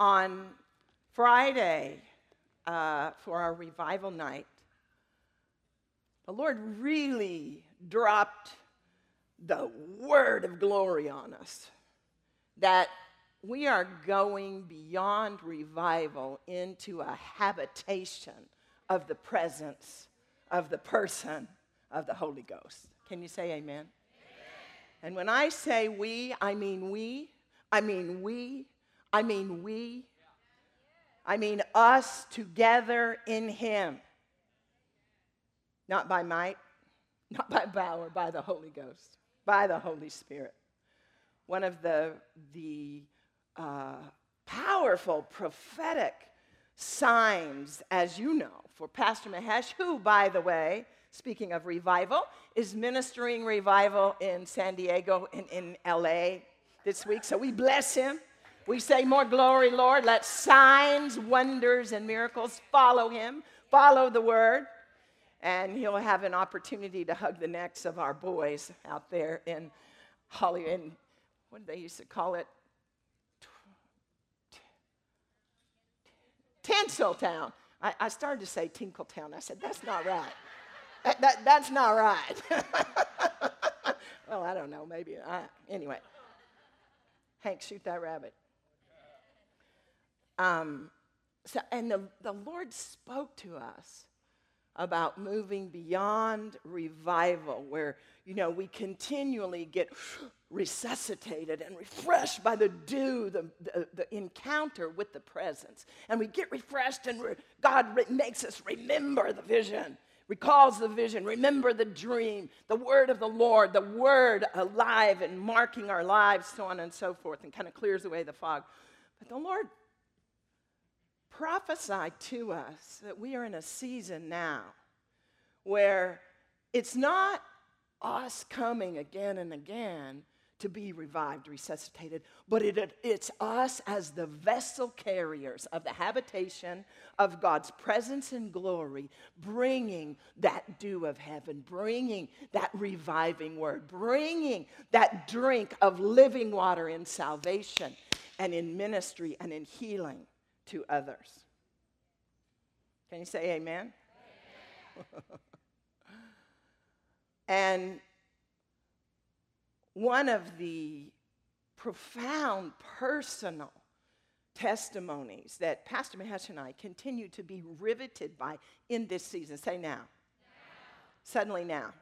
on Friday uh, for our revival night, the Lord really dropped the word of glory on us that we are going beyond revival into a habitation of the presence of the person of the Holy Ghost. Can you say amen? amen? And when I say we, I mean we, I mean we, I mean we, I mean us together in Him. Not by might, not by power, by the Holy Ghost, by the Holy Spirit. One of the, the uh, powerful prophetic signs, as you know, for Pastor Mahesh, who, by the way, speaking of revival, is ministering revival in San Diego and in LA this week. So we bless him. We say, More glory, Lord. Let signs, wonders, and miracles follow him, follow the word. And he'll have an opportunity to hug the necks of our boys out there in Hollywood. What did they used to call it? Tinseltown. I, I started to say Tinkletown. I said, that's not right. that, that, that's not right. well, I don't know. Maybe. I, anyway. Hank, shoot that rabbit. Um, so, and the, the Lord spoke to us about moving beyond revival, where, you know, we continually get resuscitated and refreshed by the dew, the, the, the encounter with the presence. And we get refreshed, and re- God re- makes us remember the vision, recalls the vision, remember the dream, the word of the Lord, the word alive and marking our lives, so on and so forth, and kind of clears away the fog. But the Lord prophesied to us that we are in a season now where it's not us coming again and again to be revived, resuscitated, but it, it's us as the vessel carriers of the habitation of God's presence and glory, bringing that dew of heaven, bringing that reviving word, bringing that drink of living water in salvation and in ministry and in healing to others. Can you say amen? amen. and one of the profound personal testimonies that Pastor Mahesh and I continue to be riveted by in this season. Say now. now. Suddenly now.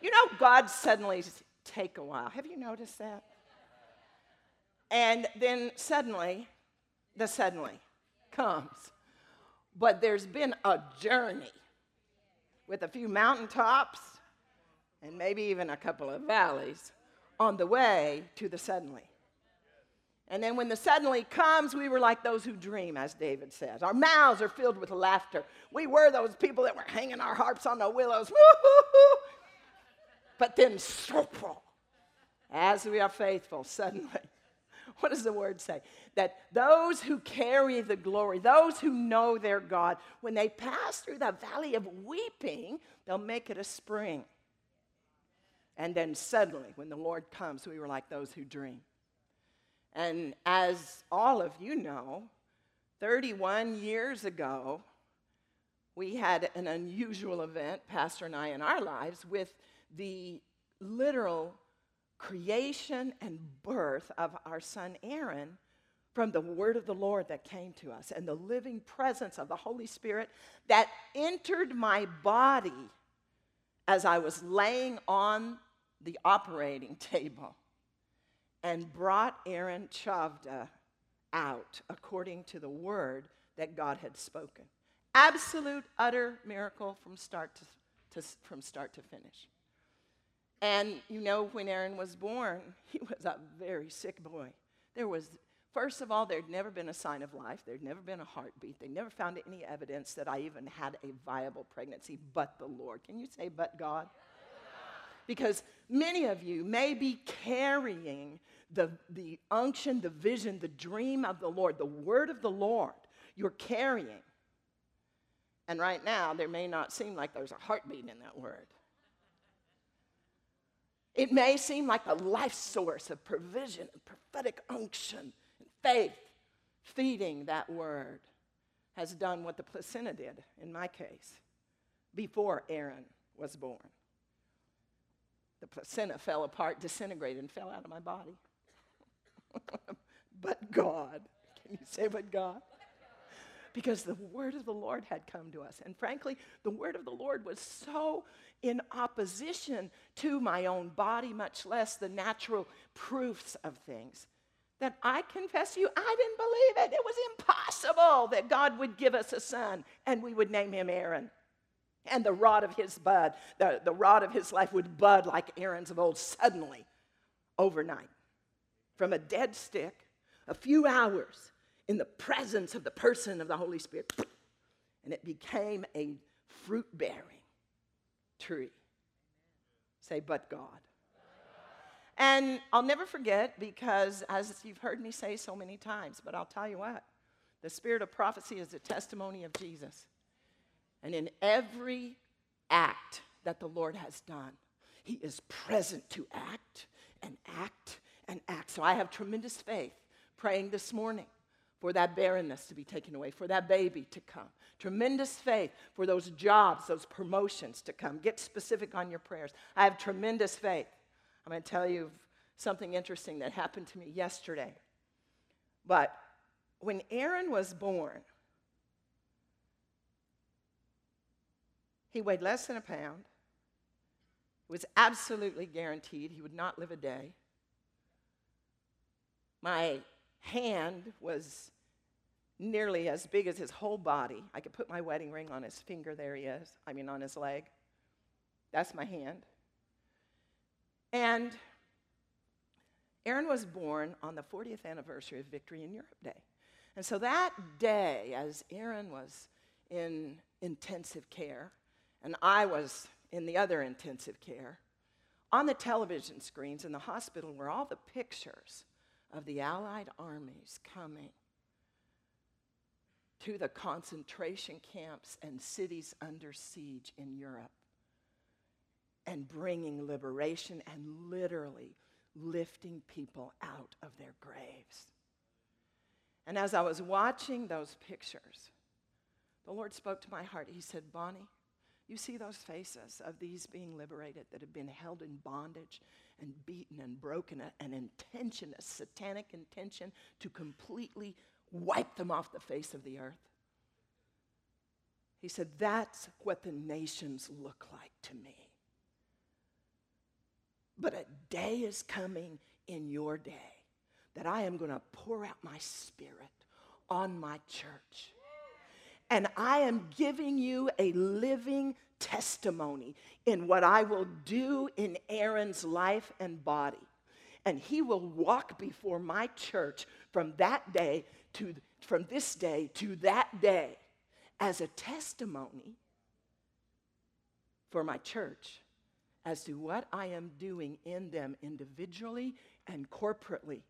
You know, God suddenly take a while. Have you noticed that? And then suddenly, the suddenly comes. But there's been a journey with a few mountaintops and maybe even a couple of valleys on the way to the suddenly. And then when the suddenly comes, we were like those who dream, as David says. Our mouths are filled with laughter. We were those people that were hanging our harps on the willows. But then, as we are faithful, suddenly what does the word say? That those who carry the glory, those who know their God, when they pass through the valley of weeping, they'll make it a spring. And then suddenly, when the Lord comes, we were like those who dream. And as all of you know, 31 years ago, we had an unusual event, Pastor and I, in our lives with the literal creation and birth of our son Aaron from the word of the Lord that came to us and the living presence of the Holy Spirit that entered my body as I was laying on the operating table and brought Aaron Chavda out according to the word that God had spoken. Absolute, utter miracle from start to, to from start to finish. And you know, when Aaron was born, he was a very sick boy. There was, first of all, there'd never been a sign of life, there'd never been a heartbeat, they never found any evidence that I even had a viable pregnancy, but the Lord. Can you say, but God? Because many of you may be carrying the, the unction, the vision, the dream of the Lord, the word of the Lord. You're carrying. And right now, there may not seem like there's a heartbeat in that word. It may seem like a life source of provision and prophetic unction and faith feeding that word has done what the placenta did in my case before Aaron was born. The placenta fell apart, disintegrated, and fell out of my body. but God. Can you say, but God? Because the word of the Lord had come to us. And frankly, the word of the Lord was so in opposition to my own body, much less the natural proofs of things, that I confess you, I didn't believe it. It was impossible that God would give us a son and we would name him Aaron. And the rod of his bud, the, the rod of his life would bud like Aaron's of old suddenly, overnight. From a dead stick, a few hours in the presence of the person of the Holy Spirit, and it became a fruit bearing tree. Say, but God. And I'll never forget because, as you've heard me say so many times, but I'll tell you what the spirit of prophecy is a testimony of Jesus. And in every act that the Lord has done, He is present to act and act and act. So I have tremendous faith praying this morning for that barrenness to be taken away, for that baby to come. Tremendous faith for those jobs, those promotions to come. Get specific on your prayers. I have tremendous faith. I'm going to tell you something interesting that happened to me yesterday. But when Aaron was born, he weighed less than a pound. It was absolutely guaranteed he would not live a day. My hand was nearly as big as his whole body. I could put my wedding ring on his finger. There he is. I mean, on his leg. That's my hand. And Aaron was born on the 40th anniversary of Victory in Europe Day. And so that day, as Aaron was in intensive care, and I was in the other intensive care, on the television screens in the hospital were all the pictures of the Allied armies coming to the concentration camps and cities under siege in Europe and bringing liberation and literally lifting people out of their graves. And as I was watching those pictures, the Lord spoke to my heart. He said, Bonnie, you see those faces of these being liberated that have been held in bondage and beaten and broken, an intention, a satanic intention to completely wipe them off the face of the earth. He said, That's what the nations look like to me. But a day is coming in your day that I am going to pour out my spirit on my church. And I am giving you a living testimony in what I will do in Aaron's life and body. And he will walk before my church from that day to from this day to that day as a testimony for my church as to what I am doing in them individually and corporately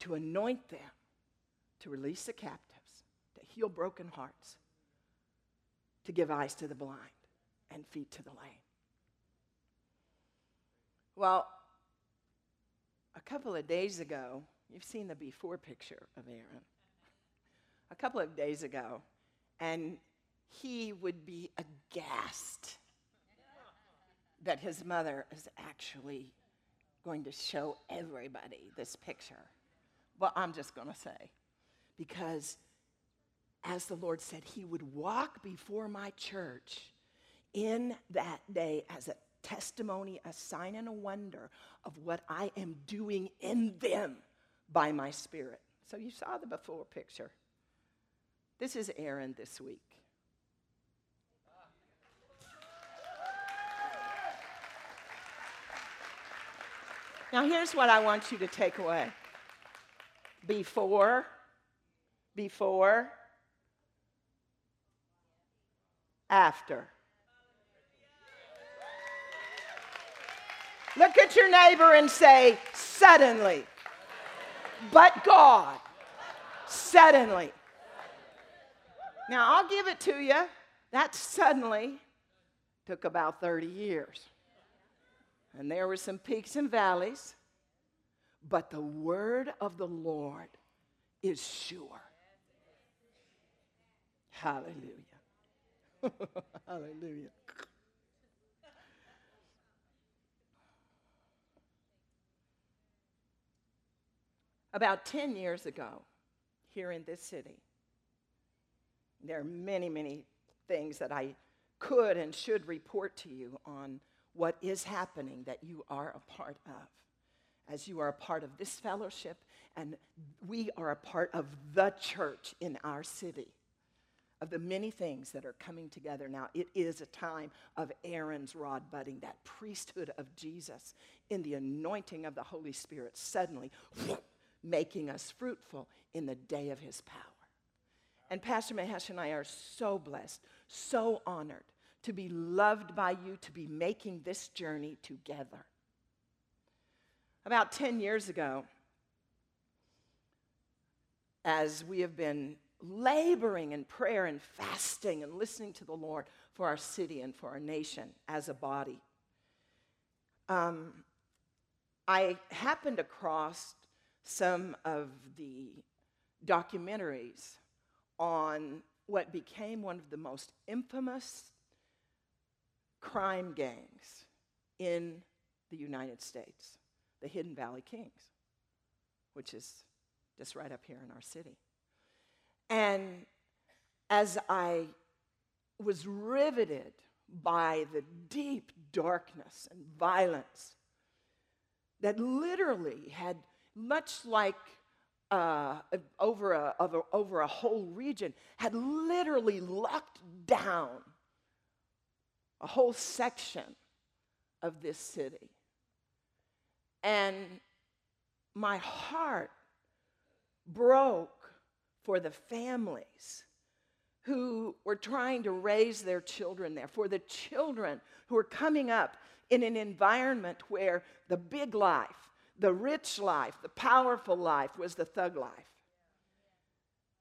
to anoint them, to release the captives, to heal broken hearts, to give eyes to the blind and feet to the lame. Well, a couple of days ago, you've seen the before picture of Aaron. A couple of days ago, and he would be aghast that his mother is actually going to show everybody this picture. Well, I'm just going to say, because as the Lord said, He would walk before my church in that day as a testimony, a sign, and a wonder of what I am doing in them by my Spirit. So you saw the before picture. This is Aaron this week. Now, here's what I want you to take away before, before, after. Look at your neighbor and say, suddenly. But God, suddenly. Now, I'll give it to you. That suddenly took about 30 years. And there were some peaks and valleys. but the word of the Lord is sure. Hallelujah. Hallelujah. About 10 years ago, here in this city, there are many, many things that I could and should report to you on what is happening that you are a part of. As you are a part of this fellowship, and we are a part of the church in our city, of the many things that are coming together now. It is a time of Aaron's rod budding, that priesthood of Jesus in the anointing of the Holy Spirit, suddenly making us fruitful in the day of his power. And Pastor Mahesh and I are so blessed, so honored to be loved by you, to be making this journey together. About 10 years ago, as we have been laboring in prayer and fasting and listening to the Lord for our city and for our nation as a body, um, I happened across some of the documentaries on what became one of the most infamous crime gangs in the United States, the Hidden Valley Kings, which is just right up here in our city. And as I was riveted by the deep darkness and violence that literally had, much like uh, over, a, over, over a whole region, had literally locked down a whole section of this city. And my heart broke for the families who were trying to raise their children there, for the children who are coming up in an environment where the big life, the rich life, the powerful life was the thug life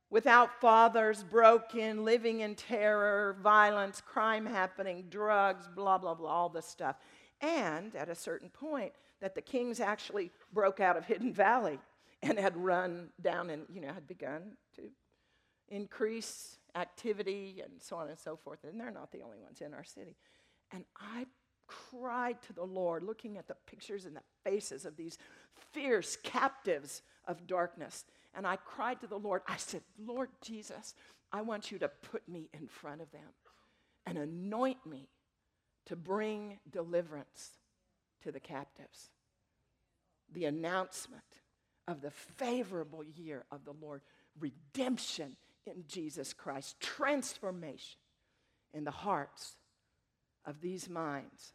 without fathers, broken, living in terror, violence, crime happening, drugs, blah, blah, blah, all this stuff. And at a certain point, that the kings actually broke out of Hidden Valley and had run down and, you know, had begun to increase activity and so on and so forth. And they're not the only ones in our city. And I cried to the Lord, looking at the pictures and the faces of these fierce captives of darkness. And I cried to the Lord. I said, Lord Jesus, I want you to put me in front of them and anoint me to bring deliverance to the captives. The announcement of the favorable year of the Lord, redemption in Jesus Christ, transformation in the hearts of these minds,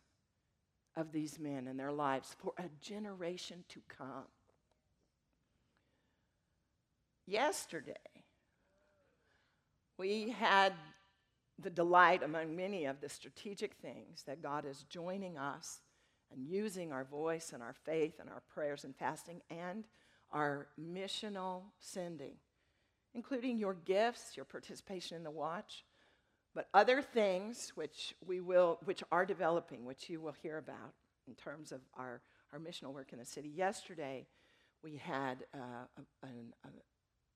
of these men and their lives for a generation to come. Yesterday, we had the delight among many of the strategic things that God is joining us and using our voice and our faith and our prayers and fasting and our missional sending, including your gifts, your participation in the watch, but other things which we will, which are developing, which you will hear about in terms of our, our missional work in the city. Yesterday, we had uh, a, a,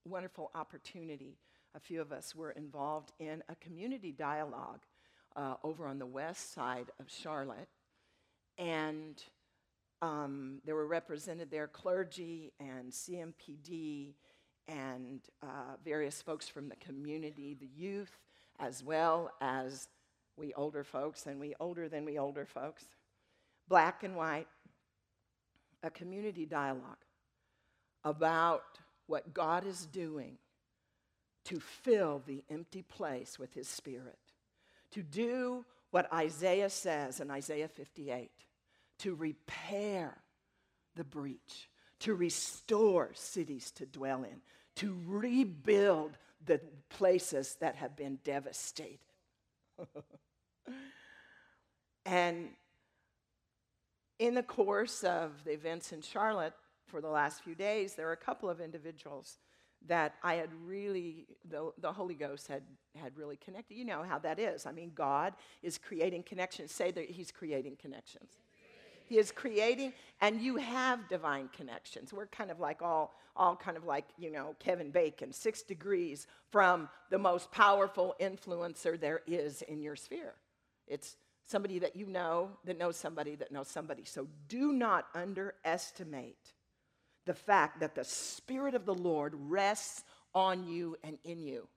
wonderful opportunity. A few of us were involved in a community dialogue uh, over on the west side of Charlotte. And um, there were represented there clergy and CMPD and uh, various folks from the community, the youth, as well as we older folks, and we older than we older folks, black and white, a community dialogue about what God is doing to fill the empty place with His Spirit, to do what Isaiah says in Isaiah 58 to repair the breach, to restore cities to dwell in, to rebuild the places that have been devastated. and in the course of the events in Charlotte, for the last few days, there are a couple of individuals that I had really, the, the Holy Ghost had, had really connected. You know how that is. I mean, God is creating connections. Say that He's creating connections. He is creating, and you have divine connections. We're kind of like all, all kind of like, you know, Kevin Bacon, six degrees from the most powerful influencer there is in your sphere. It's somebody that you know that knows somebody that knows somebody. So do not underestimate the fact that the Spirit of the Lord rests on you and in you.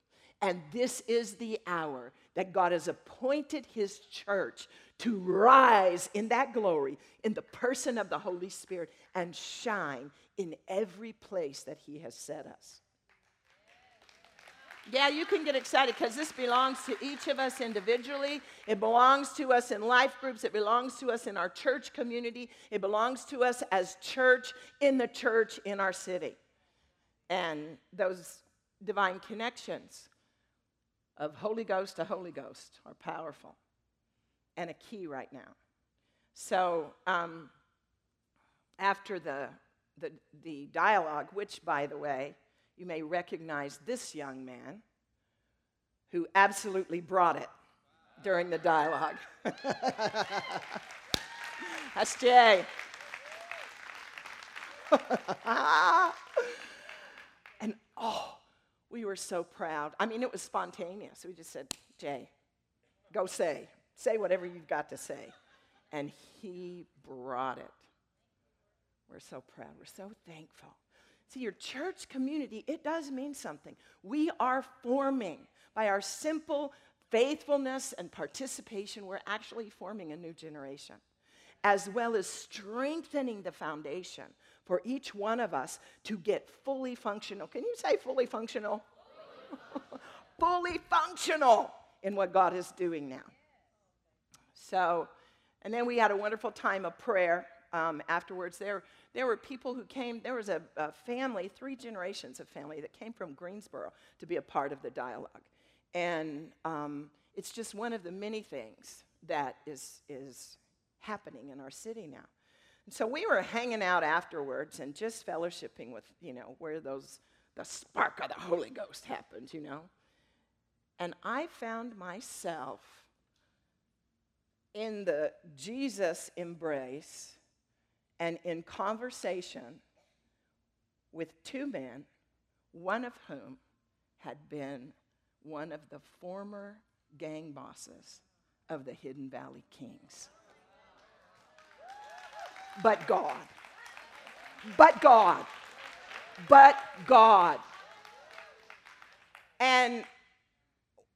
And this is the hour that God has appointed His church to rise in that glory in the person of the Holy Spirit and shine in every place that He has set us. Yeah, you can get excited because this belongs to each of us individually. It belongs to us in life groups. It belongs to us in our church community. It belongs to us as church in the church in our city. And those divine connections of Holy Ghost to Holy Ghost are powerful and a key right now. So, um, after the, the, the dialogue, which, by the way, you may recognize this young man who absolutely brought it during the dialogue. That's Jay. and oh, we were so proud. I mean, it was spontaneous. We just said, Jay, go say, say whatever you've got to say. And he brought it. We're so proud. We're so thankful. See, your church community, it does mean something. We are forming by our simple faithfulness and participation, we're actually forming a new generation, as well as strengthening the foundation for each one of us to get fully functional. Can you say fully functional? fully functional in what God is doing now. So, and then we had a wonderful time of prayer um, afterwards. There, there were people who came, there was a, a, family, three generations of family that came from Greensboro to be a part of the dialogue. And um, it's just one of the many things that is, is happening in our city now. And so we were hanging out afterwards and just fellowshipping with, you know, where those, the spark of the Holy Ghost happened, you know. And I found myself in the Jesus embrace and in conversation with two men, one of whom had been one of the former gang bosses of the Hidden Valley Kings. But God. But God. But God. And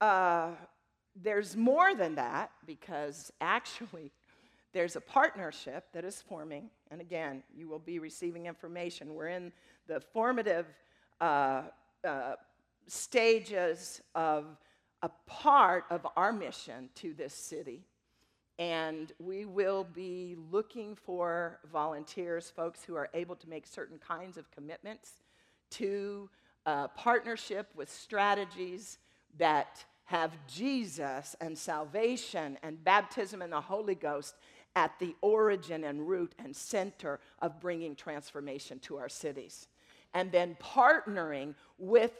uh, there's more than that because actually there's a partnership that is forming, and again, you will be receiving information. We're in the formative uh, uh, stages of a part of our mission to this city. And we will be looking for volunteers, folks who are able to make certain kinds of commitments to uh, partnership with strategies that have Jesus and salvation and baptism in the Holy Ghost at the origin and root and center of bringing transformation to our cities. And then partnering with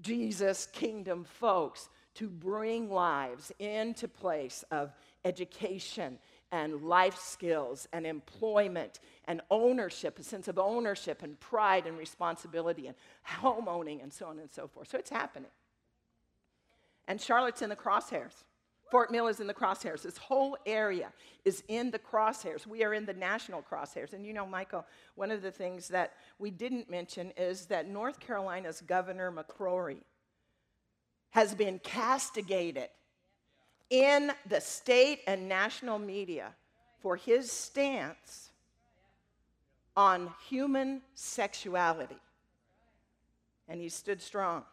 Jesus' kingdom folks to bring lives into place of education and life skills and employment and ownership, a sense of ownership and pride and responsibility and home owning and so on and so forth. So it's happening. And Charlotte's in the crosshairs. Fort Mill is in the crosshairs. This whole area is in the crosshairs. We are in the national crosshairs. And you know, Michael, one of the things that we didn't mention is that North Carolina's Governor McCrory has been castigated in the state and national media for his stance on human sexuality. And he stood strong.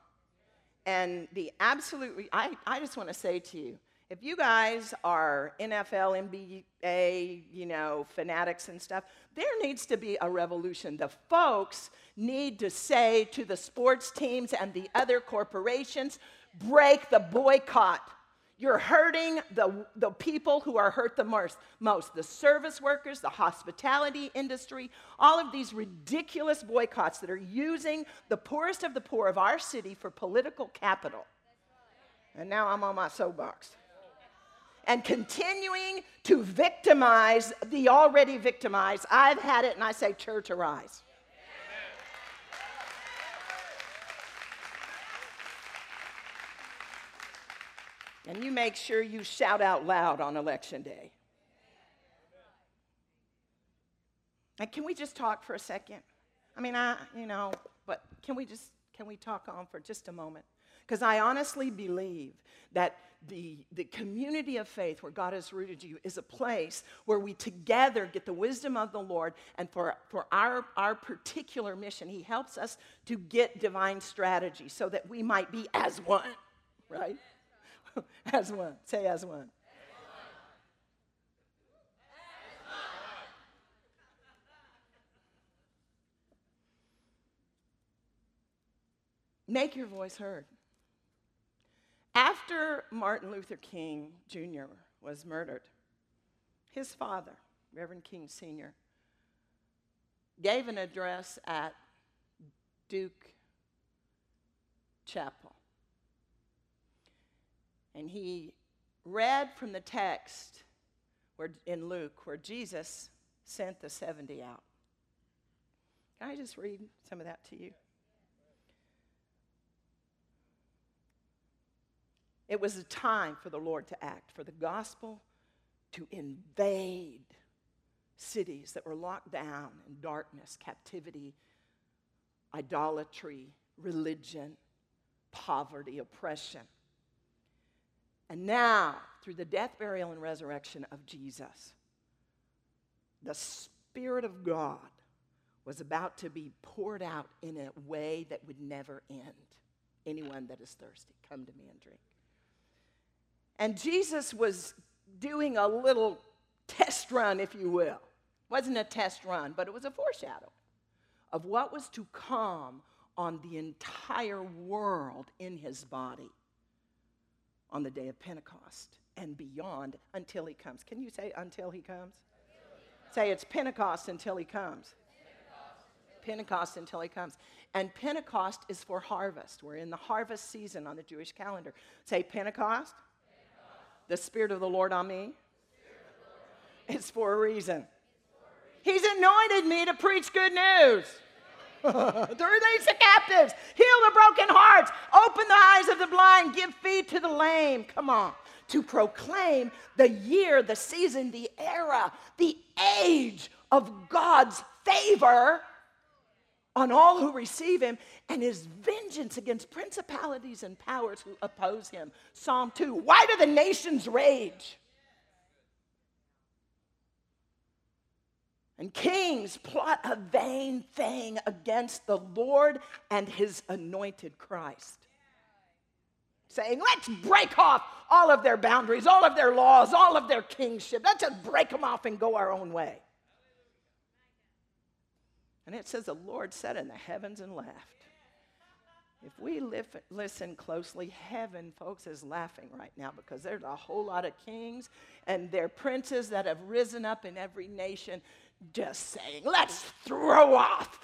And the absolute, I, I just want to say to you, if you guys are NFL, NBA, you know, fanatics and stuff, there needs to be a revolution. The folks need to say to the sports teams and the other corporations, break the boycott. You're hurting the, the people who are hurt the most, most the service workers, the hospitality industry, all of these ridiculous boycotts that are using the poorest of the poor of our city for political capital. And now I'm on my soapbox. and continuing to victimize the already victimized. I've had it, and I say, church, arise. And you make sure you shout out loud on election day. And can we just talk for a second? I mean, I, you know, but can we just, can we talk on for just a moment? Because I honestly believe that the, the community of faith where God has rooted you is a place where we together get the wisdom of the Lord. And for, for our, our particular mission, He helps us to get divine strategy so that we might be as one, right? as one. Say as one. Make your voice heard. After Martin Luther King Jr. was murdered, his father, Reverend King Sr., gave an address at Duke Chapel. And he read from the text where, in Luke where Jesus sent the 70 out. Can I just read some of that to you? It was a time for the Lord to act, for the gospel to invade cities that were locked down in darkness, captivity, idolatry, religion, poverty, oppression. And now, through the death, burial, and resurrection of Jesus, the Spirit of God was about to be poured out in a way that would never end. Anyone that is thirsty, come to me and drink. And Jesus was doing a little test run, if you will. It wasn't a test run, but it was a foreshadow of what was to come on the entire world in his body on the day of Pentecost and beyond until he comes. Can you say until he comes? Say it's Pentecost until he comes. Pentecost until he comes. And Pentecost is for harvest. We're in the harvest season on the Jewish calendar. Say Pentecost the Spirit of the Lord on me? It's for a reason. He's anointed me to preach good news. release the captives, heal the broken hearts, open the eyes of the blind, give feed to the lame. Come on. To proclaim the year, the season, the era, the age of God's favor on all who receive him and his vengeance against principalities and powers who oppose him. Psalm 2 Why do the nations rage? And kings plot a vain thing against the Lord and his anointed Christ. Saying, let's break off all of their boundaries, all of their laws, all of their kingship. Let's just break them off and go our own way. And it says the Lord sat in the heavens and laughed. If we listen closely, heaven, folks, is laughing right now because there's a whole lot of kings and their princes that have risen up in every nation just saying, let's throw off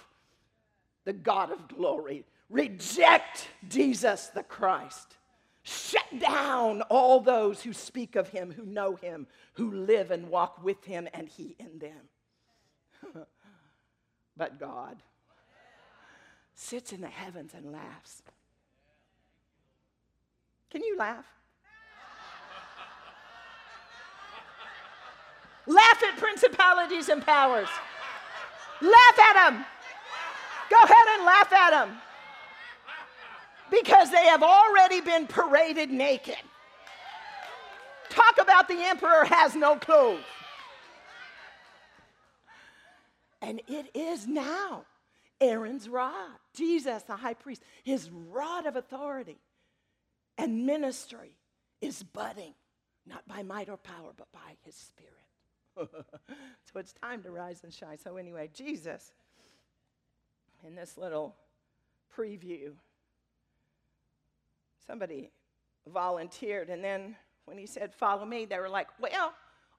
the God of glory, reject Jesus the Christ, shut down all those who speak of him, who know him, who live and walk with him, and he in them. but God sits in the heavens and laughs. Can you laugh? Laugh at principalities and powers. Laugh at them. Go ahead and laugh at them. Because they have already been paraded naked. Talk about the emperor has no clothes. And it is now Aaron's rod, Jesus, the high priest, his rod of authority and ministry is budding, not by might or power, but by his spirit. so it's time to rise and shine. So, anyway, Jesus, in this little preview, somebody volunteered, and then when he said, Follow me, they were like, Well,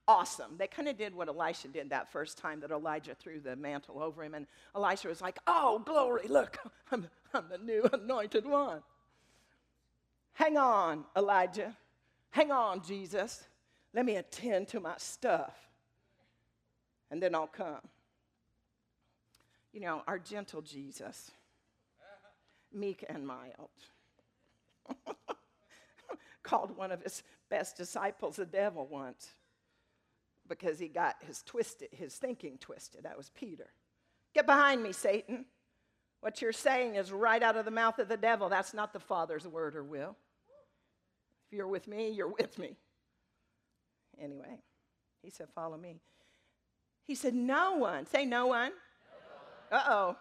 awesome. They kind of did what Elisha did that first time that Elijah threw the mantle over him. And Elisha was like, Oh, glory, look, I'm, I'm the new anointed one. Hang on, Elijah. Hang on, Jesus. Let me attend to my stuff, and then I'll come. You know, our gentle Jesus, meek and mild, called one of his best disciples the devil once because he got his twisted his thinking twisted. That was peter. Get behind me satan. What you're saying is right out of the mouth of the devil. That's not the father's word or will. If you're with me you're with me. Anyway he said follow me he said no one say no one uh-oh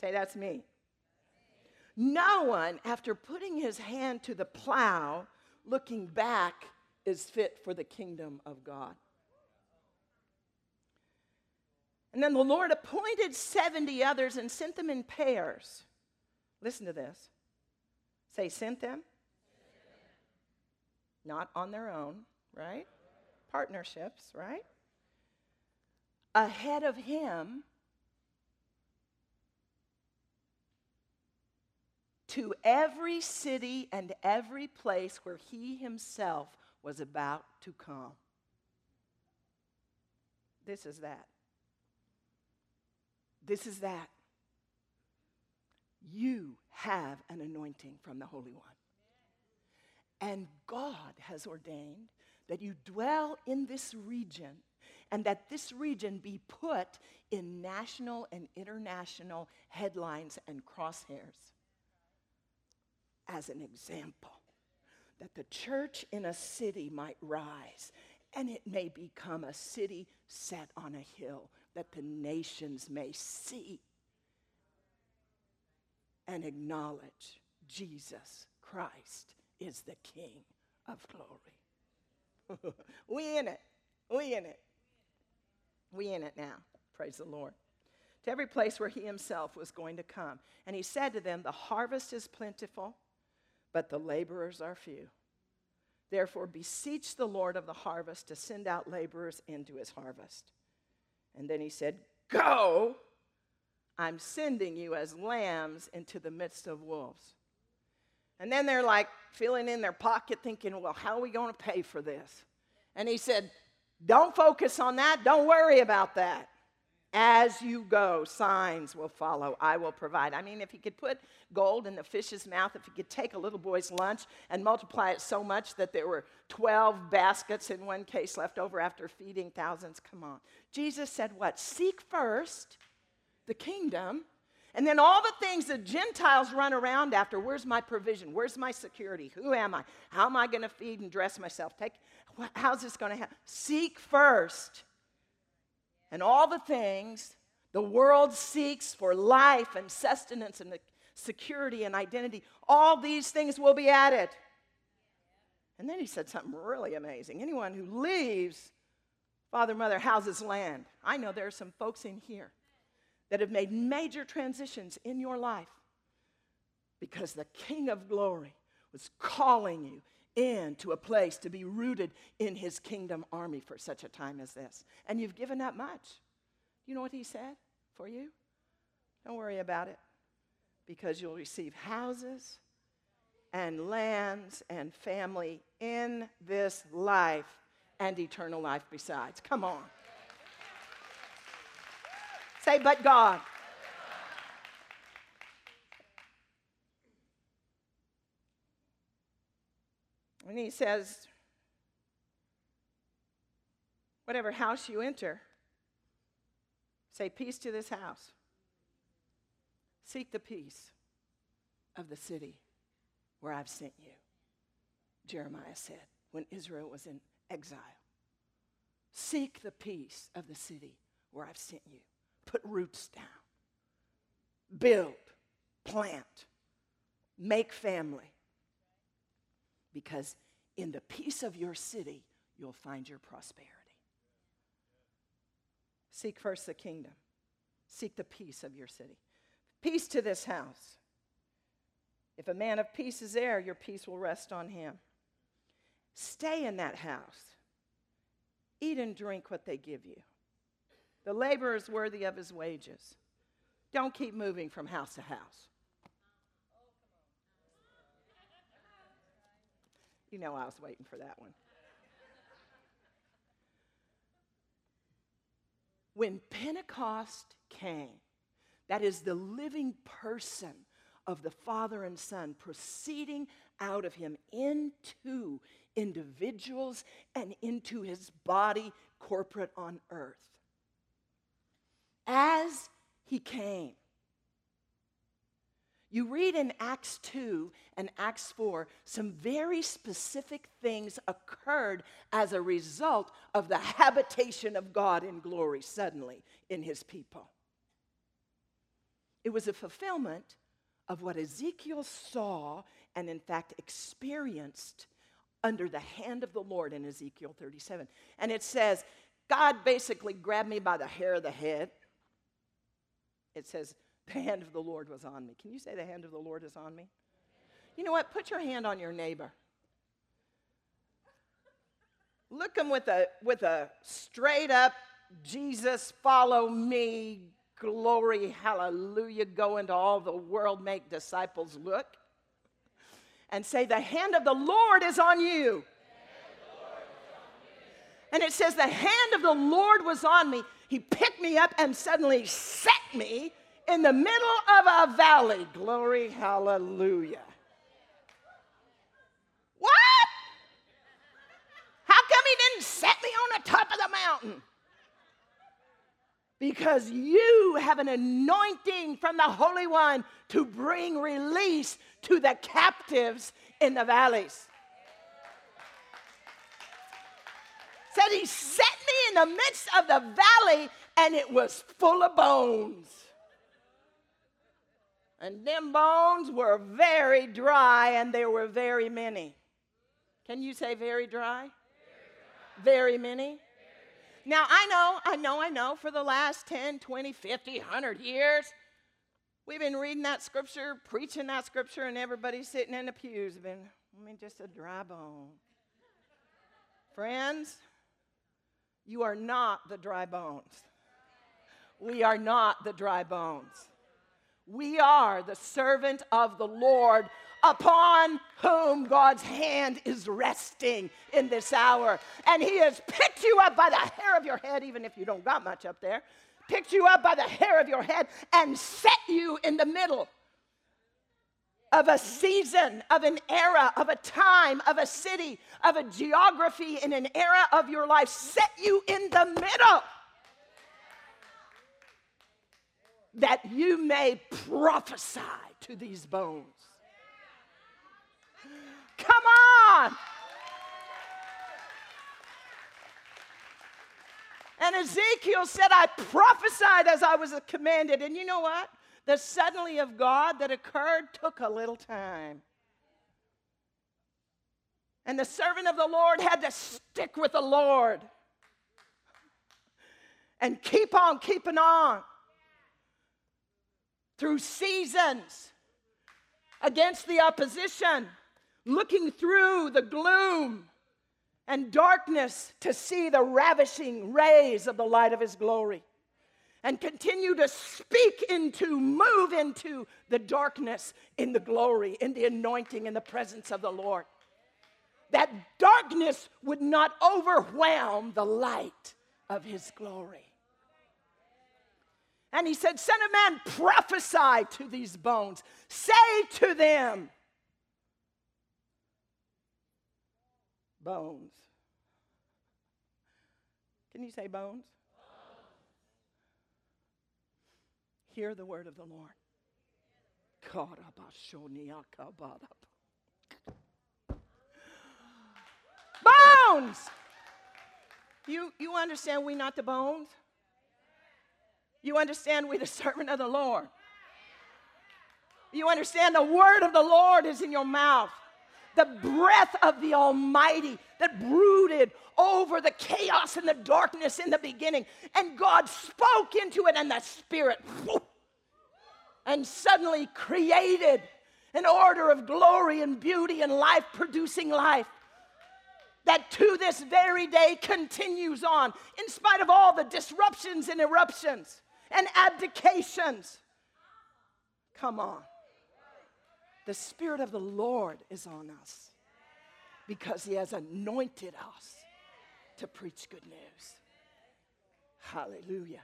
say that's me no one after putting his hand to the plow looking back is fit for the kingdom of God. And then the Lord appointed 70 others and sent them in pairs. Listen to this. Say, sent them? Not on their own, right? Partnerships, right? Ahead of him to every city and every place where he himself was about to come. This is that. This is that. You have an anointing from the Holy One. And God has ordained that you dwell in this region and that this region be put in national and international headlines and crosshairs as an example that the church in a city might rise and it may become a city set on a hill that the nations may see and acknowledge Jesus Christ is the King of glory. we in it. We in it. We in it now. Praise the Lord. To every place where he himself was going to come. And he said to them, The harvest is plentiful but the laborers are few. Therefore, beseech the Lord of the harvest to send out laborers into his harvest. And then he said, Go, I'm sending you as lambs into the midst of wolves. And then they're like feeling in their pocket, thinking, Well, how are we going to pay for this? And he said, Don't focus on that. Don't worry about that. As you go, signs will follow. I will provide. I mean, if he could put gold in the fish's mouth, if he could take a little boy's lunch and multiply it so much that there were 12 baskets in one case left over after feeding thousands, come on. Jesus said, What? Seek first the kingdom, and then all the things the Gentiles run around after. Where's my provision? Where's my security? Who am I? How am I going to feed and dress myself? Take, how's this going to happen? Seek first and all the things the world seeks for life and sustenance and security and identity, all these things will be added. And then he said something really amazing. Anyone who leaves father, mother, houses, land, I know there are some folks in here that have made major transitions in your life because the King of glory was calling you into a place to be rooted in his kingdom army for such a time as this. And you've given that much. You know what he said for you? Don't worry about it because you'll receive houses and lands and family in this life and eternal life besides. Come on. Say, but God. And he says, whatever house you enter, say, Peace to this house. Seek the peace of the city where I've sent you. Jeremiah said when Israel was in exile. Seek the peace of the city where I've sent you. Put roots down. Build, plant, make family because in the peace of your city, you'll find your prosperity. Seek first the kingdom, seek the peace of your city. Peace to this house. If a man of peace is there, your peace will rest on him. Stay in that house. Eat and drink what they give you. The laborer is worthy of his wages. Don't keep moving from house to house. You know I was waiting for that one. when Pentecost came, that is the living person of the Father and Son proceeding out of him into individuals and into his body corporate on earth. As he came, you read in Acts 2 and Acts 4, some very specific things occurred as a result of the habitation of God in glory suddenly in his people. It was a fulfillment of what Ezekiel saw and, in fact, experienced under the hand of the Lord in Ezekiel 37. And it says, God basically grabbed me by the hair of the head. It says, the hand of the Lord was on me. Can you say, The hand of the Lord is on me? You know what? Put your hand on your neighbor. Look him with a, with a straight up, Jesus, follow me, glory, hallelujah, go into all the world, make disciples look. And say, The hand of the Lord is on you. And it says, The hand of the Lord was on me. He picked me up and suddenly set me in the middle of a valley. Glory, hallelujah. What? How come he didn't set me on the top of the mountain? Because you have an anointing from the Holy One to bring release to the captives in the valleys. Said he set me in the midst of the valley and it was full of bones. And them bones were very dry, and there were very many. Can you say very dry? Very, many? Now, I know, I know, I know, for the last 10, 20, 50, 100 years, we've been reading that scripture, preaching that scripture, and everybody sitting in the pews been, I mean, just a dry bone. Friends, you are not the dry bones. We are not the dry bones. We are the servant of the Lord upon whom God's hand is resting in this hour. And He has picked you up by the hair of your head, even if you don't got much up there, picked you up by the hair of your head and set you in the middle of a season, of an era, of a time, of a city, of a geography, in an era of your life, set you in the middle. That you may prophesy to these bones. Come on. And Ezekiel said, I prophesied as I was commanded. And you know what? The suddenly of God that occurred took a little time. And the servant of the Lord had to stick with the Lord and keep on keeping on through seasons against the opposition, looking through the gloom and darkness to see the ravishing rays of the light of his glory. And continue to speak into, move into the darkness in the glory, in the anointing, in the presence of the Lord. That darkness would not overwhelm the light of his glory. And he said, Son of man, prophesy to these bones. Say to them, bones. Can you say bones? Hear the word of the Lord. Bones! You, you understand we not the bones? You understand we're the servant of the Lord. You understand the word of the Lord is in your mouth. The breath of the Almighty that brooded over the chaos and the darkness in the beginning. And God spoke into it, and the Spirit, and suddenly created an order of glory and beauty and life producing life that to this very day continues on in spite of all the disruptions and eruptions and abdications. Come on. The Spirit of the Lord is on us because He has anointed us to preach good news. Hallelujah.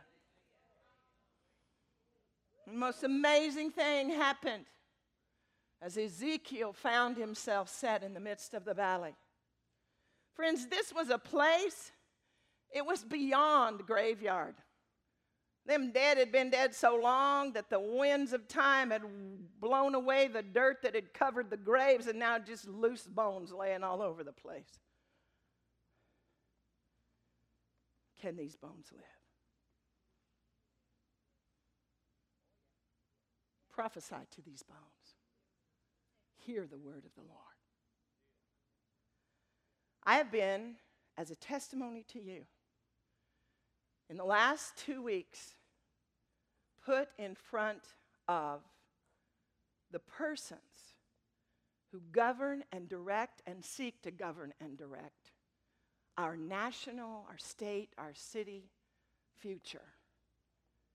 The most amazing thing happened as Ezekiel found himself set in the midst of the valley. Friends, this was a place, it was beyond graveyard. Them dead had been dead so long that the winds of time had blown away the dirt that had covered the graves, and now just loose bones laying all over the place. Can these bones live? Prophesy to these bones. Hear the word of the Lord. I have been, as a testimony to you, in the last two weeks, put in front of the persons who govern and direct and seek to govern and direct our national, our state, our city future,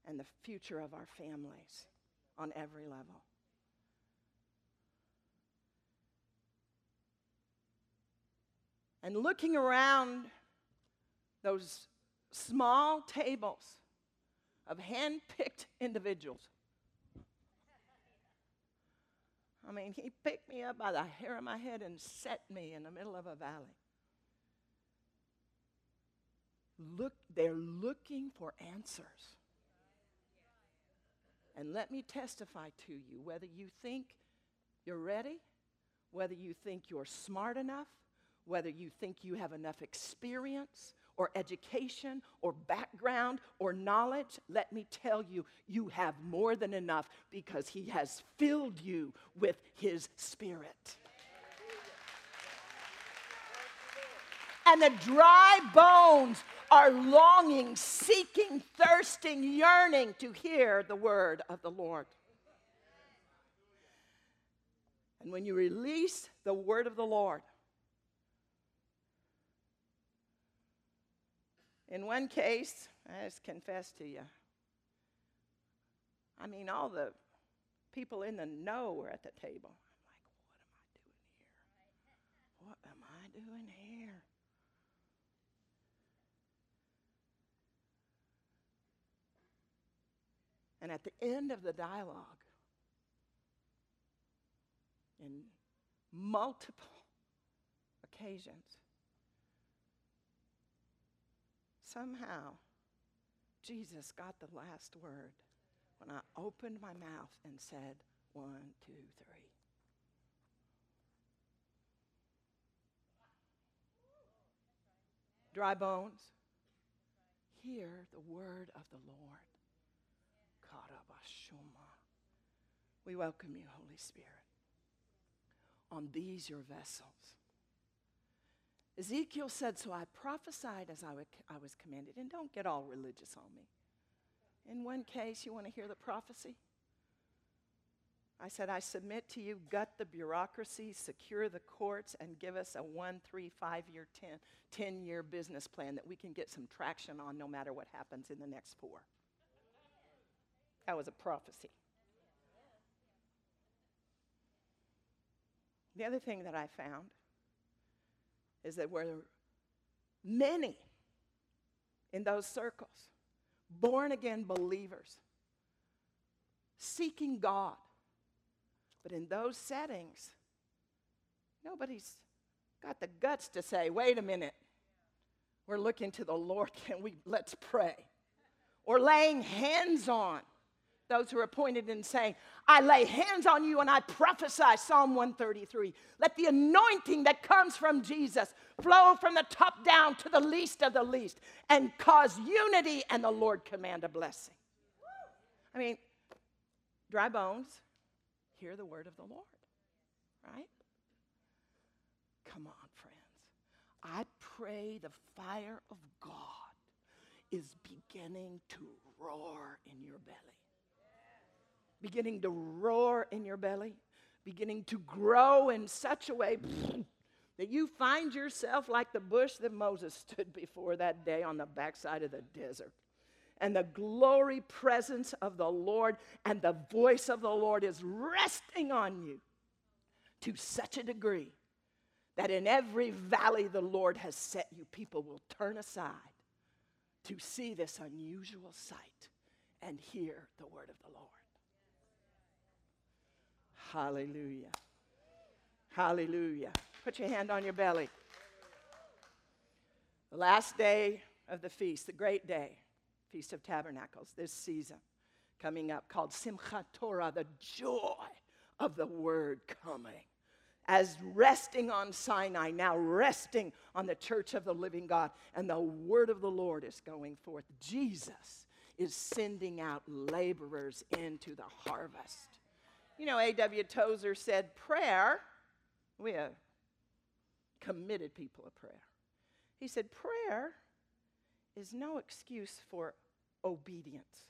and the future of our families on every level. And looking around those small tables of hand picked individuals. I mean, he picked me up by the hair of my head and set me in the middle of a valley. Look, they're looking for answers. And let me testify to you whether you think you're ready, whether you think you're smart enough, whether you think you have enough experience or education or background or knowledge, let me tell you, you have more than enough because He has filled you with His Spirit. And the dry bones are longing, seeking, thirsting, yearning to hear the word of the Lord. And when you release the word of the Lord, In one case, I just confess to you, I mean, all the people in the know were at the table. I'm like, what am I doing here? What am I doing here? And at the end of the dialogue, in multiple occasions, somehow Jesus got the last word when I opened my mouth and said, one, two, three. Dry bones, hear the word of the Lord. We welcome you, Holy Spirit, on these your vessels. Ezekiel said, So I prophesied as I, I was commanded. And don't get all religious on me. In one case, you want to hear the prophecy? I said, I submit to you, gut the bureaucracy, secure the courts, and give us a one, three, five year, ten, 10 year business plan that we can get some traction on no matter what happens in the next four. That was a prophecy. The other thing that I found is that were many in those circles, born again believers, seeking God. But in those settings, nobody's got the guts to say, wait a minute, we're looking to the Lord, can we let's pray? Or laying hands on those who are appointed and saying, I lay hands on you and I prophesy, Psalm 133. Let the anointing that comes from Jesus flow from the top down to the least of the least and cause unity, and the Lord command a blessing. I mean, dry bones, hear the word of the Lord, right? Come on, friends. I pray the fire of God is beginning to roar in your belly beginning to roar in your belly, beginning to grow in such a way that you find yourself like the bush that Moses stood before that day on the backside of the desert. And the glory presence of the Lord and the voice of the Lord is resting on you to such a degree that in every valley the Lord has set you, people will turn aside to see this unusual sight and hear the word of the Lord. Hallelujah. Hallelujah. Put your hand on your belly. The last day of the feast, the great day, Feast of Tabernacles, this season coming up, called Simchat Torah, the joy of the word coming. As resting on Sinai, now resting on the church of the living God, and the word of the Lord is going forth. Jesus is sending out laborers into the harvest. You know, A.W. Tozer said, Prayer, we are committed people of prayer. He said, Prayer is no excuse for obedience.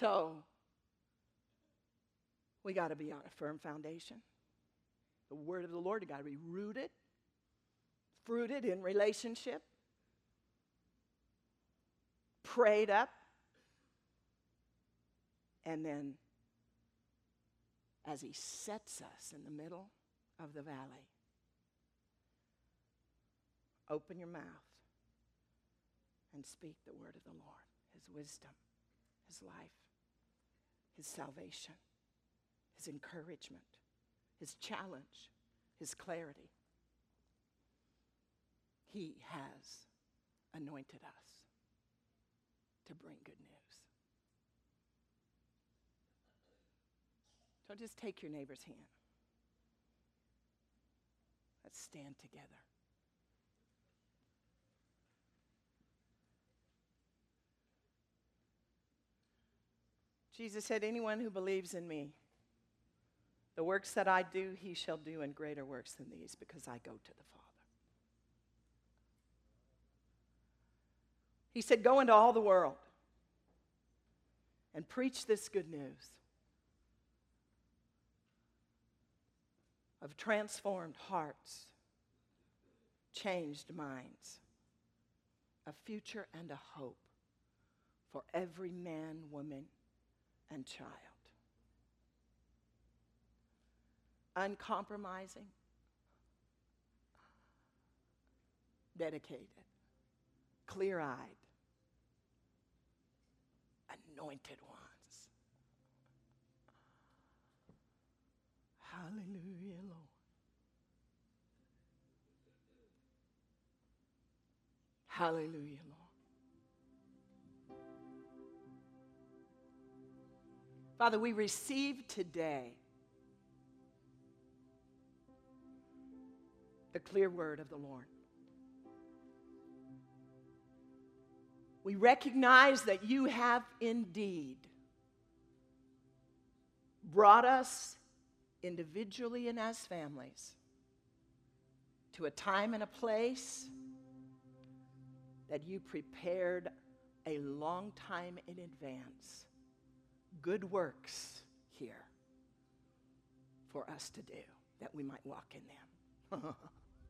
So, we got to be on a firm foundation. The word of the Lord, got to be rooted, fruited in relationship, prayed up, and then as He sets us in the middle of the valley, open your mouth and speak the word of the Lord, His wisdom, His life, His salvation, His encouragement, His challenge, His clarity. He has anointed us to bring good news. So just take your neighbor's hand. Let's stand together. Jesus said, Anyone who believes in me, the works that I do, he shall do, and greater works than these, because I go to the Father. He said, Go into all the world and preach this good news of transformed hearts, changed minds, a future and a hope for every man, woman, and child. Uncompromising, dedicated, clear eyed, anointed ones. Hallelujah, Lord. Hallelujah, Lord. Father, we receive today the clear word of the Lord. We recognize that you have indeed brought us individually and as families to a time and a place that you prepared a long time in advance. Good works here for us to do that we might walk in them.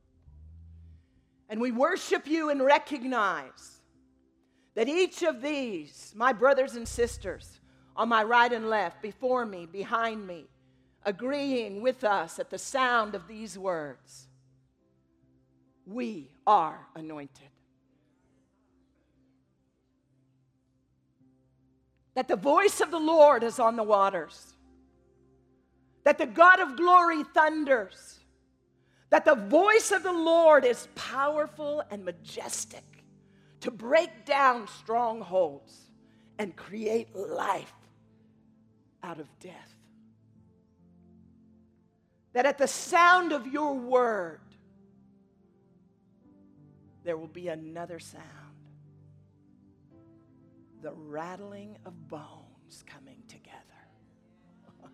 and we worship you and recognize that each of these, my brothers and sisters, on my right and left, before me, behind me, agreeing with us at the sound of these words, we are anointed. That the voice of the Lord is on the waters. That the God of glory thunders. That the voice of the Lord is powerful and majestic to break down strongholds and create life out of death. That at the sound of your word, there will be another sound the rattling of bones coming together.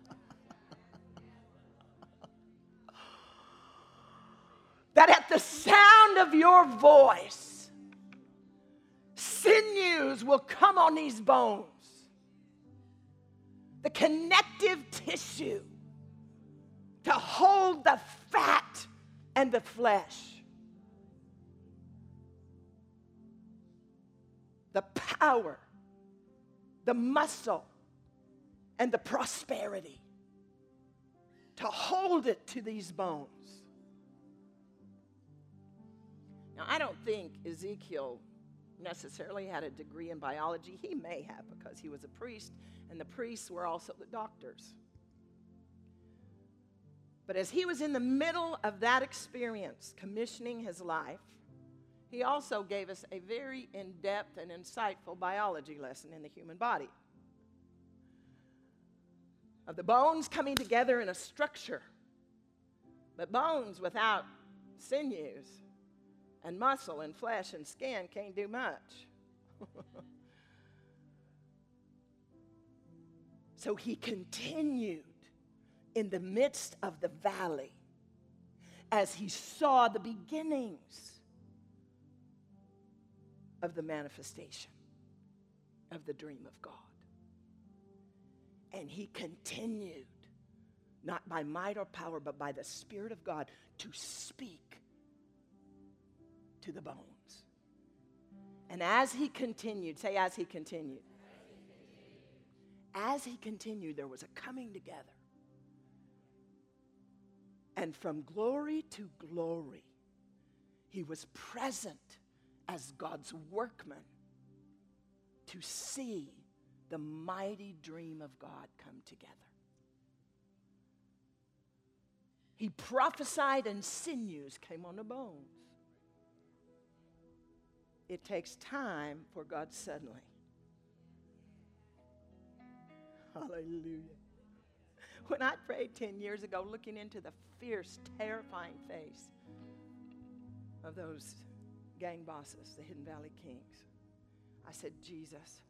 that at the sound of your voice, sinews will come on these bones. The connective tissue to hold the fat and the flesh. The power, the muscle, and the prosperity to hold it to these bones. Now, I don't think Ezekiel necessarily had a degree in biology. He may have because he was a priest, and the priests were also the doctors. But as he was in the middle of that experience, commissioning his life, he also gave us a very in depth and insightful biology lesson in the human body of the bones coming together in a structure. But bones without sinews and muscle and flesh and skin can't do much. so he continued in the midst of the valley as he saw the beginnings of the manifestation of the dream of God. And he continued, not by might or power, but by the Spirit of God, to speak to the bones. And as he continued, say, as he continued, as he continued, there was a coming together. And from glory to glory, he was present as God's workman to see the mighty dream of God come together. He prophesied, and sinews came on the bones. It takes time for God suddenly. Hallelujah. When I prayed 10 years ago, looking into the fierce, terrifying face of those gang bosses, the Hidden Valley Kings, I said, Jesus,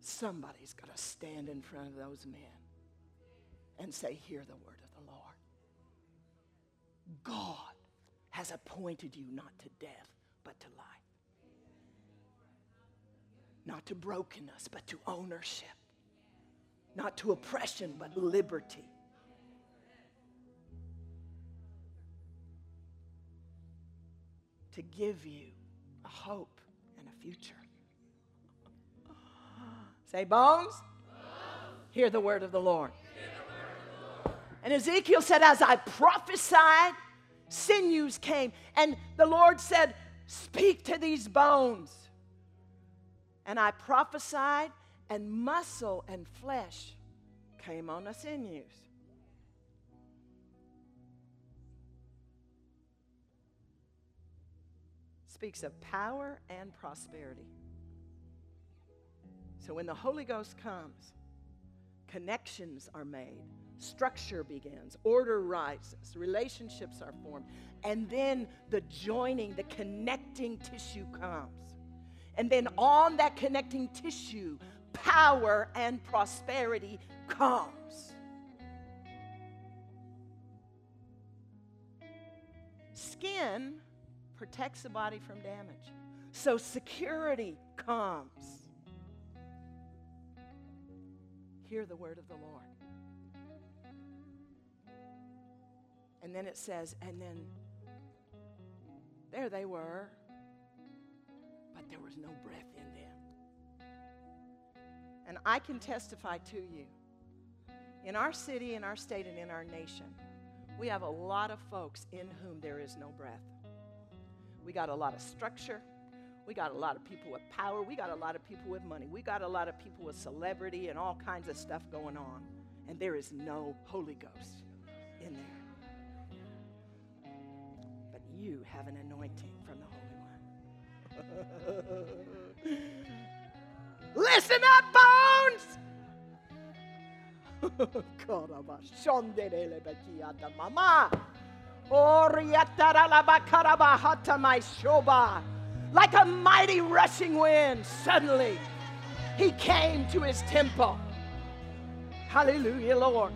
somebody's got to stand in front of those men and say, Hear the word of the Lord. God has appointed you not to death, but to life. Not to brokenness, but to ownership. Not to oppression, but liberty. To give you a hope and a future. Say, bones, bones. Hear, the word of the Lord. And Ezekiel said, As I prophesied, sinews came. And the Lord said, Speak to these bones. And I prophesied, and muscle and flesh came on the sinews. Speaks of power and prosperity. So when the Holy Ghost comes, connections are made, structure begins, order rises, relationships are formed, and then the joining, the connecting tissue comes. And then on that connecting tissue, power and prosperity comes. Skin protects the body from damage. So security comes. hear the word of the Lord. And then it says, and then there they were, but there was no breath in them. And I can testify to you in our city, in our state, and in our nation, we have a lot of folks in whom there is no breath. We got a lot of structure. We got a lot of people with power. We got a lot of people with money. We got a lot of people with celebrity and all kinds of stuff going on. And there is no Holy Ghost in there. You have an anointing from the Holy One. Listen up, bones! like a mighty rushing wind, suddenly he came to his temple. Hallelujah, Lord.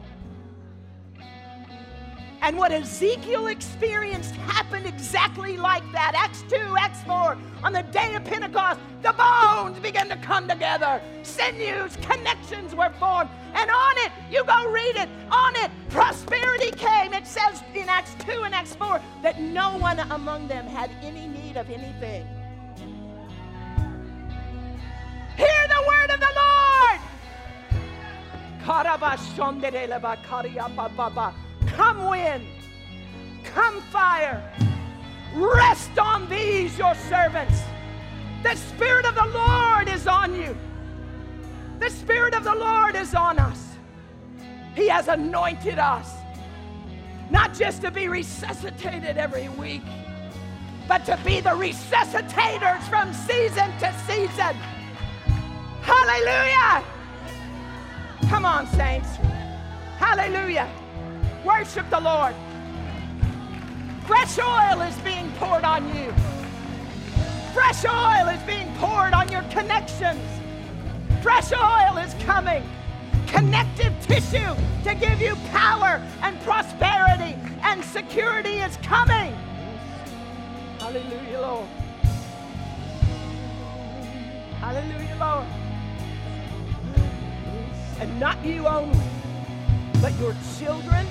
And what Ezekiel experienced happened exactly like that. Acts 2, Acts 4. On the day of Pentecost, the bones began to come together. Sinews, connections were formed. And on it, you go read it, on it, prosperity came. It says in Acts 2 and Acts 4 that no one among them had any need of anything. Hear the word of the Lord. Come wind, come fire, Rest on these, your servants. The Spirit of the Lord is on you. The Spirit of the Lord is on us. He has anointed us, not just to be resuscitated every week, but to be the resuscitators from season to season. Hallelujah! Come on, saints. Hallelujah. Worship the Lord. Fresh oil is being poured on you. Fresh oil is being poured on your connections. Fresh oil is coming. Connective tissue to give you power and prosperity and security is coming. Hallelujah, Lord. Hallelujah, Lord. And not you only, but your children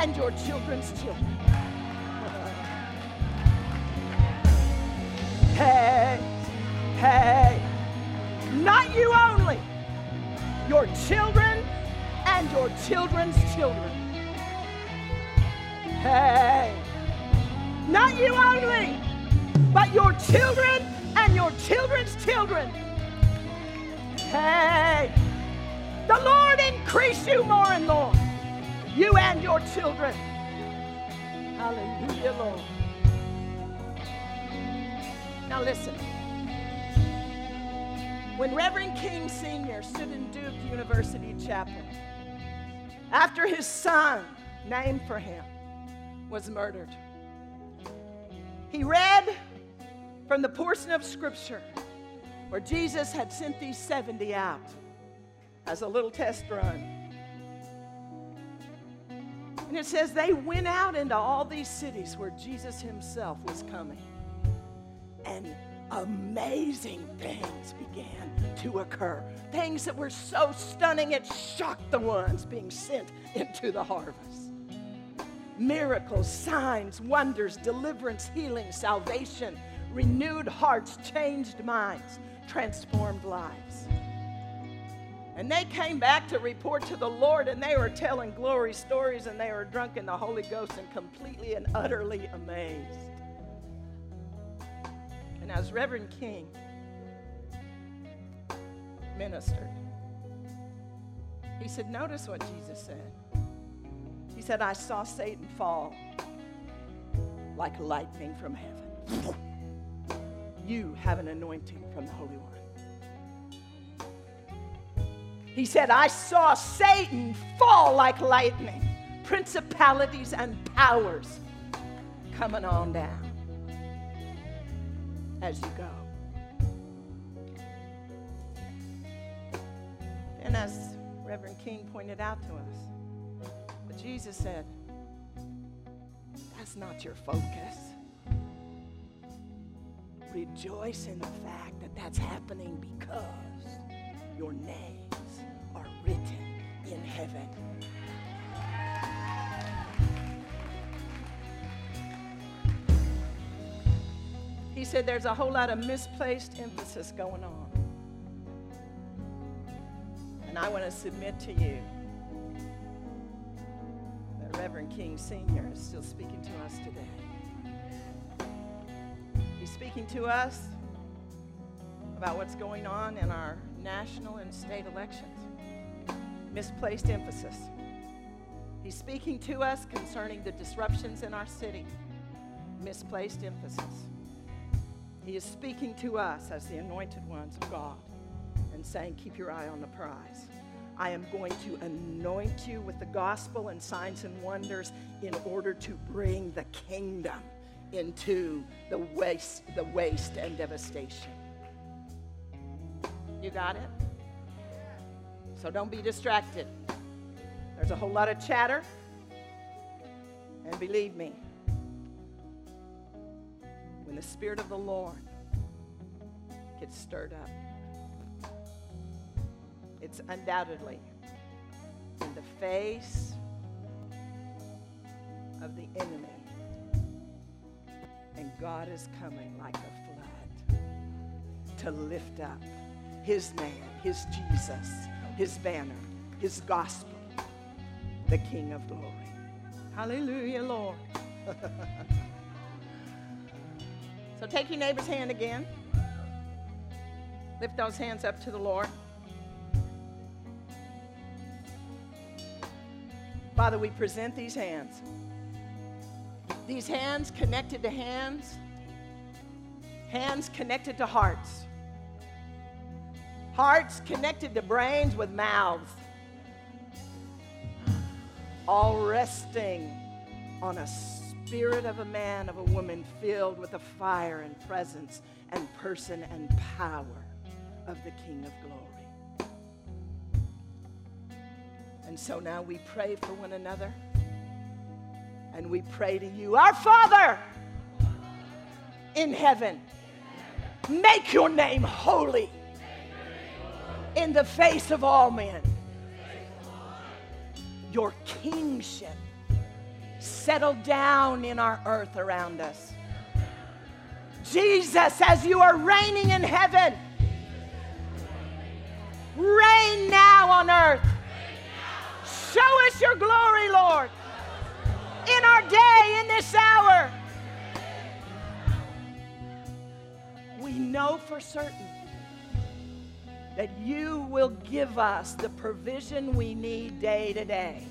and your children's children. Hey, hey, not you only, your children and your children's children. Hey, not you only, but your children and your children's children. Hey, the Lord increase you more and more, you and your children. Hallelujah, Lord. Now listen. When Reverend King Sr. stood in Duke University Chapel, after his son, named for him, was murdered, he read from the portion of Scripture where Jesus had sent these 70 out as a little test run. And it says they went out into all these cities where Jesus himself was coming and amazing things began to occur. Things that were so stunning it shocked the ones being sent into the harvest. Miracles, signs, wonders, deliverance, healing, salvation, renewed hearts, changed minds, transformed lives. And they came back to report to the Lord, and they were telling glory stories, and they were drunk in the Holy Ghost and completely and utterly amazed. And as Reverend King ministered, he said, Notice what Jesus said. He said, I saw Satan fall like lightning from heaven. You have an anointing from the Holy One. He said, I saw Satan fall like lightning, principalities and powers coming on down as you go. And as Reverend King pointed out to us, but Jesus said, that's not your focus. Rejoice in the fact that that's happening because your names are in heaven. He said there's a whole lot of misplaced emphasis going on. And I want to submit to you that Reverend King Sr. is still speaking to us today. He's speaking to us about what's going on in our national and state elections. Misplaced emphasis. He's speaking to us concerning the disruptions in our city. Misplaced emphasis. He is speaking to us as the anointed ones of God and saying, Keep your eye on the prize. I am going to anoint you with the gospel and signs and wonders in order to bring the kingdom into the waste, the waste and devastation. You got it? So don't be distracted. There's a whole lot of chatter. And believe me, when the Spirit of the Lord gets stirred up, it's undoubtedly in the face of the enemy. And God is coming like a flood to lift up his name, his Jesus, his banner, his gospel, the King of glory. Hallelujah, Lord. so take your neighbor's hand again. Lift those hands up to the Lord. Father, we present these hands. These hands connected to hands, hands connected to hearts, hearts connected to brains with mouths, all resting on a spirit of a man, of a woman filled with the fire and presence and person and power of the King of glory. And so now we pray for one another. And we pray to you, our Father in heaven, make your name holy in the face of all men. Your kingship settled down in our earth around us. Jesus, as you are reigning in heaven, reign now on earth. Show us your glory, Lord, in our day, in this hour. We know for certain that you will give us the provision we need day to day.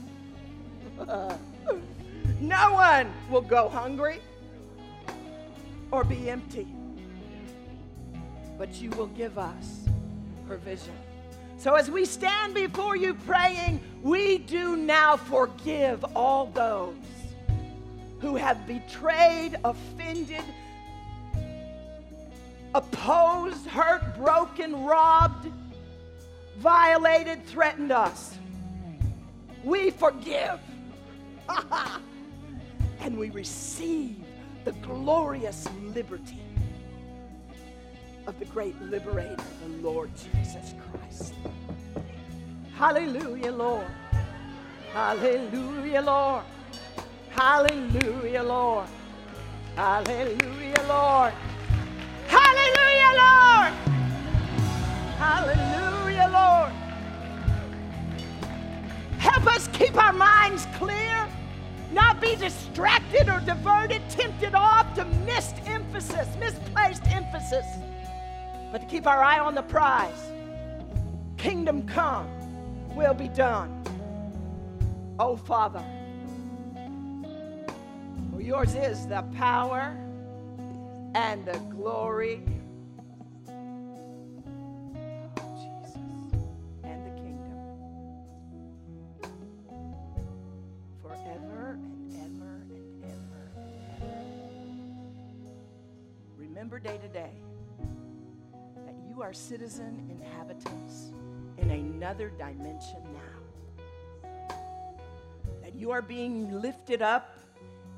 No one will go hungry or be empty, but you will give us provision. So as we stand before you praying, we do now forgive all those who have betrayed, offended, opposed, hurt, broken, robbed, violated, threatened us. We forgive. and we receive the glorious liberty of the great liberator, the Lord Jesus Christ. Hallelujah, Lord. Hallelujah, Lord. Hallelujah, Lord. Hallelujah, Lord. Hallelujah, Lord. Hallelujah, Lord. Help us keep our minds clear not be distracted or diverted, tempted off to missed emphasis, misplaced emphasis, but to keep our eye on the prize. Kingdom come, will be done. Oh, Father, for yours is the power and the glory remember day to day that you are citizen inhabitants in another dimension now. That you are being lifted up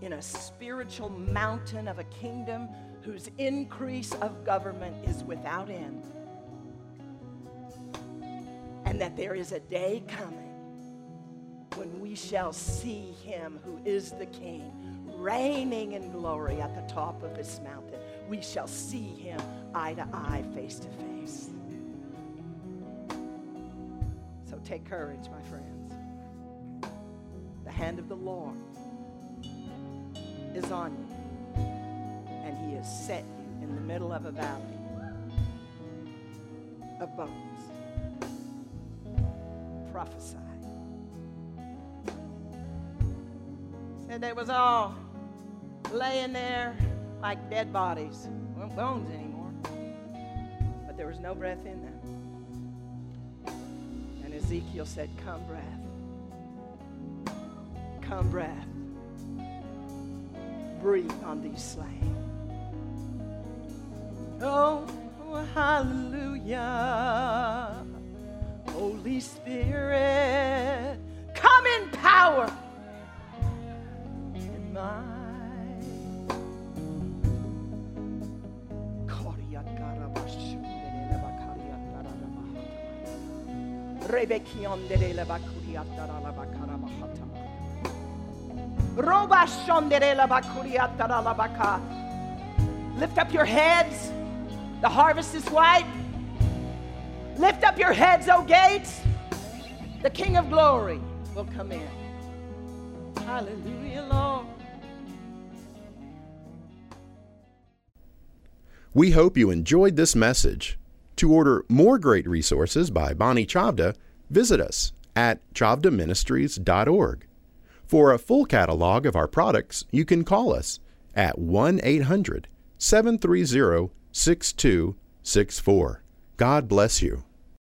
in a spiritual mountain of a kingdom whose increase of government is without end. And that there is a day coming when we shall see him who is the king reigning in glory at the top of this mountain we shall see him eye to eye, face to face. So take courage, my friends. The hand of the Lord is on you, and he has set you in the middle of a valley of bones. Prophesy. And they was all laying there like dead bodies. We weren't bones anymore. But there was no breath in them. And Ezekiel said, Come, breath. Come, breath. Breathe on these slain. Oh, hallelujah. Holy Spirit, come in power Lift up your heads. The harvest is white. Lift up your heads, O gates. The King of glory will come in. Hallelujah, Lord. We hope you enjoyed this message. To order more great resources by Bonnie Chavda, visit us at chavdaministries.org. For a full catalog of our products, you can call us at 1 800 730 6264. God bless you.